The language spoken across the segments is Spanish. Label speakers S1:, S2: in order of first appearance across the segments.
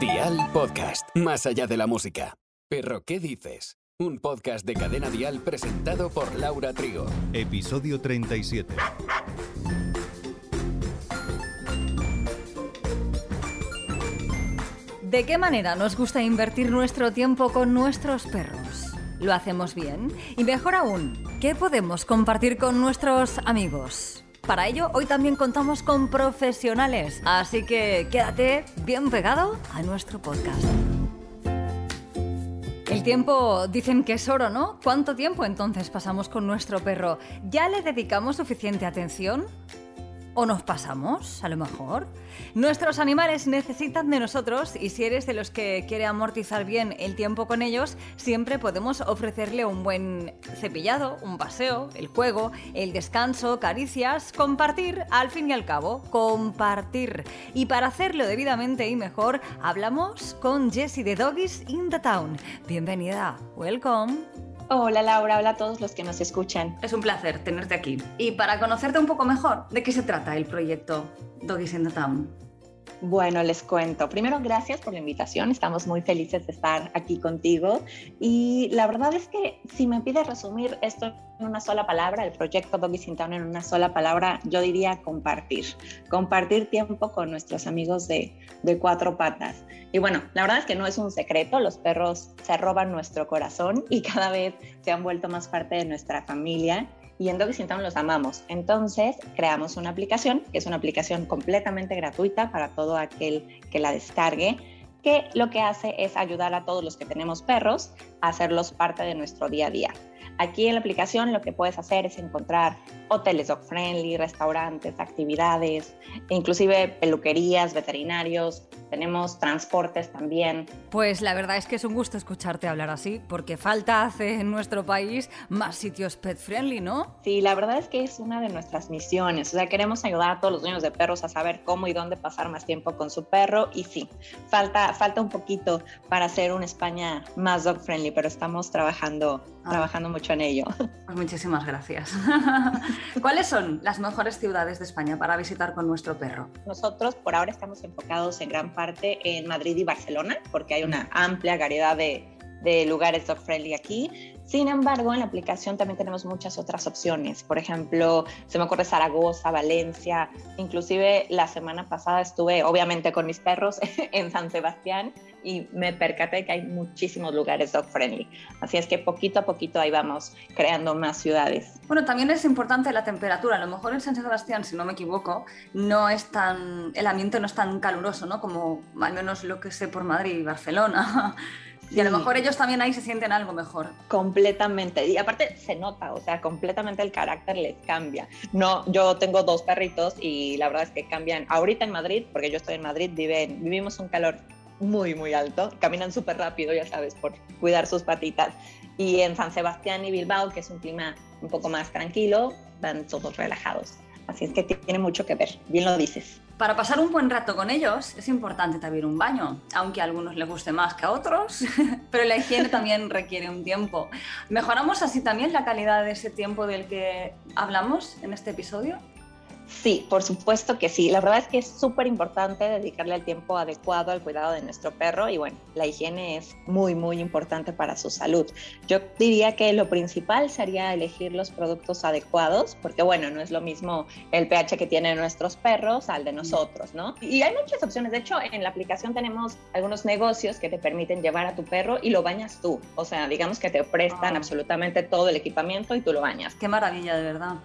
S1: Dial Podcast, más allá de la música. Pero, ¿qué dices? Un podcast de Cadena Dial presentado por Laura Trigo.
S2: Episodio 37.
S3: ¿De qué manera nos gusta invertir nuestro tiempo con nuestros perros? ¿Lo hacemos bien? Y mejor aún, ¿qué podemos compartir con nuestros amigos? Para ello, hoy también contamos con profesionales, así que quédate bien pegado a nuestro podcast. El tiempo dicen que es oro, ¿no? ¿Cuánto tiempo entonces pasamos con nuestro perro? ¿Ya le dedicamos suficiente atención? ¿O nos pasamos, a lo mejor? Nuestros animales necesitan de nosotros y si eres de los que quiere amortizar bien el tiempo con ellos, siempre podemos ofrecerle un buen cepillado, un paseo, el juego, el descanso, caricias, compartir, al fin y al cabo, compartir. Y para hacerlo debidamente y mejor, hablamos con Jessie de Doggies in the Town. Bienvenida, welcome.
S4: Hola Laura, hola a todos los que nos escuchan.
S3: Es un placer tenerte aquí. Y para conocerte un poco mejor, ¿de qué se trata el proyecto Doggies in the Town?
S4: Bueno, les cuento. Primero, gracias por la invitación. Estamos muy felices de estar aquí contigo. Y la verdad es que si me pides resumir esto en una sola palabra, el proyecto in Town en una sola palabra, yo diría compartir. Compartir tiempo con nuestros amigos de, de cuatro patas. Y bueno, la verdad es que no es un secreto, los perros se roban nuestro corazón y cada vez se han vuelto más parte de nuestra familia y en Doggy Town los amamos. Entonces creamos una aplicación, que es una aplicación completamente gratuita para todo aquel que la descargue, que lo que hace es ayudar a todos los que tenemos perros hacerlos parte de nuestro día a día. Aquí en la aplicación lo que puedes hacer es encontrar hoteles dog friendly, restaurantes, actividades, inclusive peluquerías, veterinarios, tenemos transportes también.
S3: Pues la verdad es que es un gusto escucharte hablar así, porque falta hace en nuestro país más sitios pet friendly, ¿no?
S4: Sí, la verdad es que es una de nuestras misiones, o sea, queremos ayudar a todos los dueños de perros a saber cómo y dónde pasar más tiempo con su perro y sí, falta, falta un poquito para hacer una España más dog friendly, pero estamos trabajando, ah. trabajando mucho en ello.
S3: Pues muchísimas gracias. ¿Cuáles son las mejores ciudades de España para visitar con nuestro perro?
S4: Nosotros por ahora estamos enfocados en gran parte en Madrid y Barcelona, porque hay una amplia variedad de, de lugares dog friendly aquí. Sin embargo, en la aplicación también tenemos muchas otras opciones. Por ejemplo, se me ocurre Zaragoza, Valencia. Inclusive la semana pasada estuve, obviamente, con mis perros en San Sebastián y me percaté que hay muchísimos lugares dog friendly. Así es que poquito a poquito ahí vamos creando más ciudades.
S3: Bueno, también es importante la temperatura. A lo mejor en San Sebastián, si no me equivoco, no es tan, el ambiente no es tan caluroso, ¿no? Como al menos lo que sé por Madrid y Barcelona. Y a lo mejor ellos también ahí se sienten algo mejor.
S4: Completamente. Y aparte se nota, o sea, completamente el carácter les cambia. No, yo tengo dos perritos y la verdad es que cambian. Ahorita en Madrid, porque yo estoy en Madrid, viven, vivimos un calor muy, muy alto. Caminan súper rápido, ya sabes, por cuidar sus patitas. Y en San Sebastián y Bilbao, que es un clima un poco más tranquilo, van todos relajados. Así es que tiene mucho que ver, bien lo dices.
S3: Para pasar un buen rato con ellos es importante también un baño, aunque a algunos les guste más que a otros, pero la higiene también requiere un tiempo. ¿Mejoramos así también la calidad de ese tiempo del que hablamos en este episodio?
S4: Sí, por supuesto que sí. La verdad es que es súper importante dedicarle el tiempo adecuado al cuidado de nuestro perro y bueno, la higiene es muy, muy importante para su salud. Yo diría que lo principal sería elegir los productos adecuados porque bueno, no es lo mismo el pH que tienen nuestros perros al de nosotros, ¿no? Y hay muchas opciones. De hecho, en la aplicación tenemos algunos negocios que te permiten llevar a tu perro y lo bañas tú. O sea, digamos que te prestan ah. absolutamente todo el equipamiento y tú lo bañas.
S3: Qué maravilla, de verdad.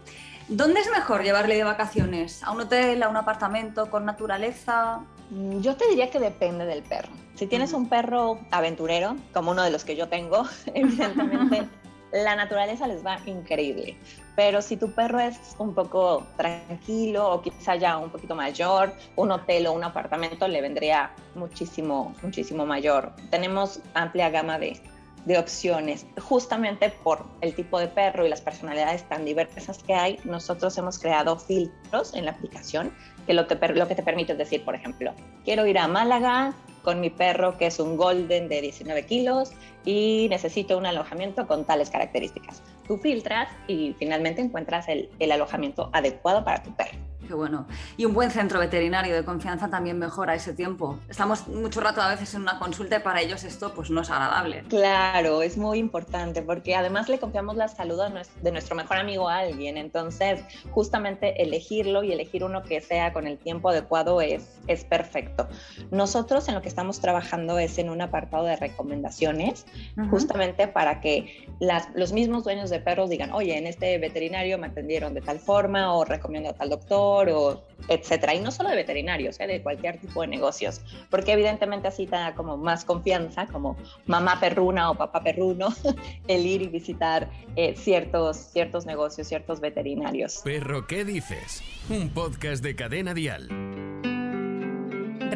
S3: ¿Dónde es mejor llevarle de vacaciones? ¿A un hotel, a un apartamento con naturaleza?
S4: Mm, yo te diría que depende del perro. Si tienes un perro aventurero, como uno de los que yo tengo, evidentemente la naturaleza les va increíble. Pero si tu perro es un poco tranquilo o quizá ya un poquito mayor, un hotel o un apartamento le vendría muchísimo, muchísimo mayor. Tenemos amplia gama de, de opciones. Justamente por el tipo de perro y las personalidades tan diversas que hay, nosotros hemos creado filtros en la aplicación que lo, que te permite es decir, por ejemplo, quiero ir a Málaga con mi perro que es un golden de 19 kilos y necesito un alojamiento con tales características. Tú filtras y finalmente encuentras el alojamiento adecuado para tu perro.
S3: Qué bueno. Y un buen centro veterinario de confianza también mejora ese tiempo. Estamos mucho rato a veces en una consulta y para ellos esto pues no es agradable.
S4: Claro, es muy importante porque además le confiamos la salud de nuestro mejor amigo a alguien. Entonces, justamente elegirlo y elegir uno que sea con el tiempo adecuado es, es perfecto. Nosotros en lo que estamos trabajando es en un apartado de recomendaciones, justamente para que las, los mismos dueños de perros digan, oye, en este veterinario me atendieron de tal forma o recomiendo a tal doctor o etcétera. Y no solo de veterinarios, ¿eh? de cualquier tipo de negocios, porque evidentemente así te da como más confianza, como mamá perruna o papá perruno, el ir y visitar eh, ciertos, ciertos negocios, ciertos veterinarios.
S1: Perro, ¿qué dices? Un podcast de cadena dial.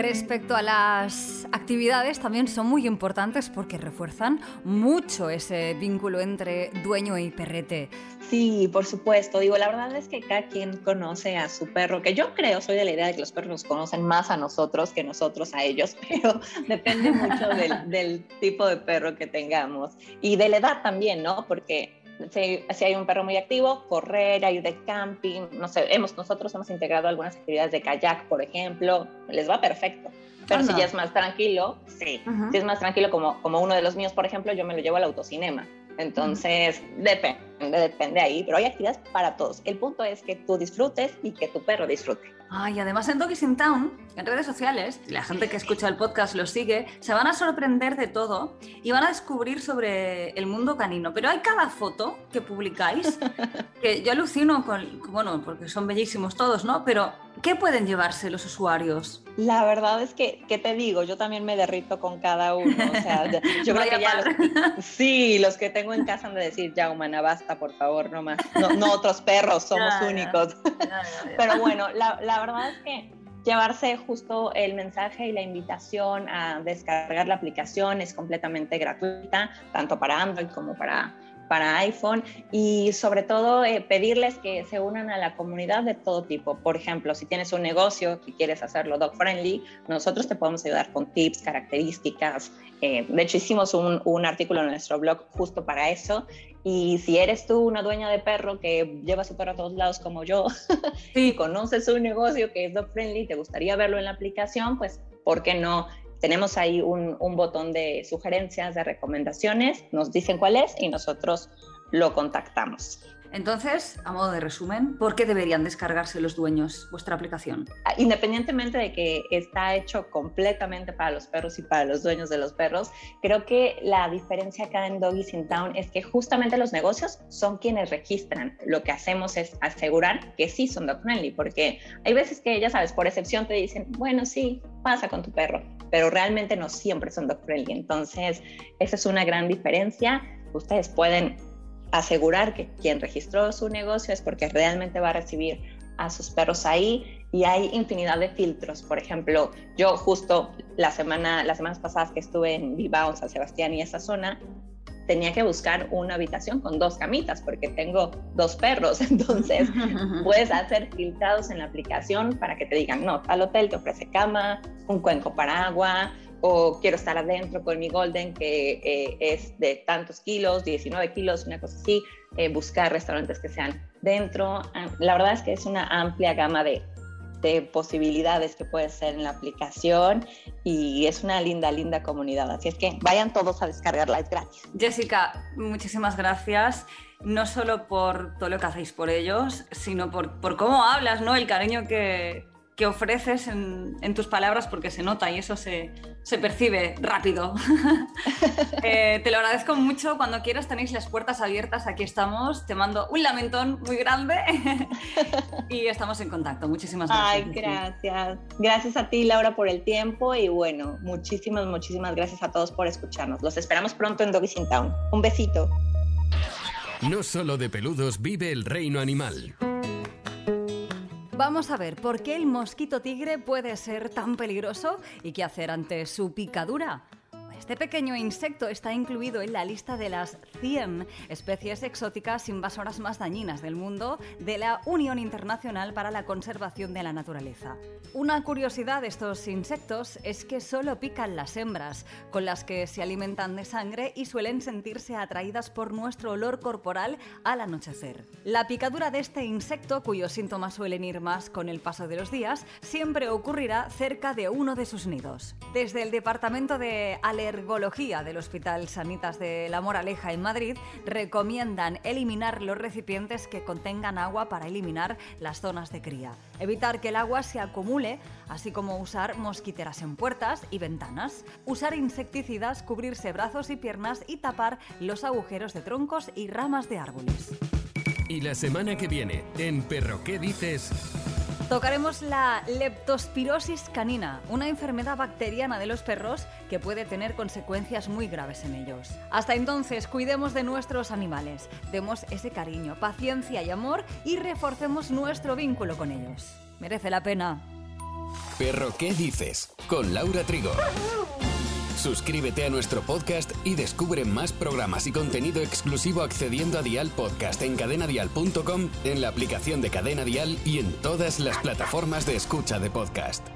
S3: Respecto a las actividades, también son muy importantes porque refuerzan mucho ese vínculo entre dueño y perrete.
S4: Sí, por supuesto. Digo, la verdad es que cada quien conoce a su perro, que yo creo, soy de la idea de que los perros conocen más a nosotros que nosotros a ellos, pero depende mucho del, del tipo de perro que tengamos y de la edad también, ¿no? Porque si, hay un perro muy activo, correr, ir de camping, no sé, hemos, nosotros hemos integrado algunas actividades de kayak, por ejemplo, les va perfecto. Pero si ya es más tranquilo, sí, si es más tranquilo como, como uno de los míos, por ejemplo, yo me lo llevo al autocinema. Entonces, depende, depende ahí, pero hay actividades para todos. El punto es que tú disfrutes y que tu perro disfrute.
S3: Ay, además en Doggies in Town, en redes sociales, la gente que escucha el podcast lo sigue, se van a sorprender de todo y van a descubrir sobre el mundo canino. Pero hay cada foto que publicáis que yo alucino con, bueno, porque son bellísimos todos, ¿no? Pero, ¿qué pueden llevarse los usuarios?
S4: La verdad es que, ¿qué te digo? Yo también me derrito con cada uno. O sea, yo creo que ya los, sí, los que tengo en casa han de decir, ya, humana, basta, por favor, no más. No, otros perros, somos únicos. Pero bueno, la, la verdad es que llevarse justo el mensaje y la invitación a descargar la aplicación es completamente gratuita, tanto para Android como para para iPhone y sobre todo eh, pedirles que se unan a la comunidad de todo tipo. Por ejemplo, si tienes un negocio que quieres hacerlo dog friendly, nosotros te podemos ayudar con tips, características. Eh, de hecho, hicimos un, un artículo en nuestro blog justo para eso y si eres tú una dueña de perro que lleva su perro a todos lados como yo y conoces un negocio que es dog friendly, te gustaría verlo en la aplicación, pues ¿por qué no tenemos ahí un, botón de sugerencias, de recomendaciones, nos dicen cuál es y nosotros lo contactamos.
S3: Entonces, a modo de resumen, ¿por qué deberían descargarse los dueños vuestra aplicación?
S4: Ah, independientemente de que está hecho completamente para los perros y para los dueños de los perros, creo que la diferencia acá en Doggies in Town es que justamente los negocios son quienes registran. Lo que hacemos es asegurar que sí son dog friendly, porque hay veces que, ya sabes, por excepción te dicen, bueno, sí, pasa con tu perro, pero realmente no siempre son dog friendly. Entonces, esa es una gran diferencia. Ustedes pueden asegurar que quien registró su negocio es porque realmente va a recibir a sus perros ahí y hay infinidad de filtros. Por ejemplo, yo justo la semana, las semanas pasadas que estuve en Bilbao, San Sebastián y esa zona, tenía que buscar una habitación con dos camitas porque tengo dos perros. Entonces, puedes hacer filtrados en la aplicación para que te digan, no, tal hotel te ofrece cama, un cuenco para agua, o quiero estar adentro con mi golden que eh, es de tantos kilos, 19 kilos, una cosa así, eh, buscar restaurantes que sean dentro. Ah, la verdad es que es una amplia gama de, de posibilidades que puede ser en la aplicación y es una linda, linda comunidad. Así es que vayan todos a descargarla, es gratis.
S3: Jessica, muchísimas gracias no solo por todo lo que hacéis por ellos, sino por, por cómo hablas, ¿no? El cariño que, que ofreces en, tus palabras porque se nota y eso se, percibe rápido. Eh, te lo agradezco mucho. Cuando quieras tenéis las puertas abiertas. Aquí estamos. Te mando un lamentón muy grande y estamos en contacto. Muchísimas gracias.
S4: Ay, gracias. Gracias a ti, Laura, por el tiempo y bueno, muchísimas, muchísimas gracias a todos por escucharnos. Los esperamos pronto en Doggy Town. Un besito.
S1: No solo de peludos vive el reino animal.
S3: Vamos a ver por qué el mosquito tigre puede ser tan peligroso y qué hacer ante su picadura. Este pequeño insecto está incluido en la lista de las 100 especies exóticas invasoras más dañinas del mundo de la Unión Internacional para la Conservación de la Naturaleza. Una curiosidad de estos insectos es que solo pican las hembras, con las que se alimentan de sangre y suelen sentirse atraídas por nuestro olor corporal al anochecer. La picadura de este insecto, cuyos síntomas suelen ir más con el paso de los días, siempre ocurrirá cerca de uno de sus nidos. Desde el Departamento de Alergología del Hospital Sanitas de La Moraleja en Madrid recomiendan eliminar los recipientes que contengan agua para eliminar las zonas de cría, evitar que el agua se acumule, así como usar mosquiteras en puertas y ventanas, usar insecticidas, cubrirse brazos y piernas y tapar los agujeros de troncos y ramas de árboles.
S1: Y la semana que viene, en Perro, ¿qué dices?
S3: Tocaremos la leptospirosis canina, una enfermedad bacteriana de los perros que puede tener consecuencias muy graves en ellos. Hasta entonces, cuidemos de nuestros animales, demos ese cariño, paciencia y amor y reforcemos nuestro vínculo con ellos. Merece la pena.
S1: Perro, ¿qué dices? Con Laura Trigo. Suscríbete a nuestro podcast y descubre más programas y contenido exclusivo accediendo a Dial Podcast en cadenadial.com, en la aplicación de Cadena Dial y en todas las plataformas de escucha de podcast.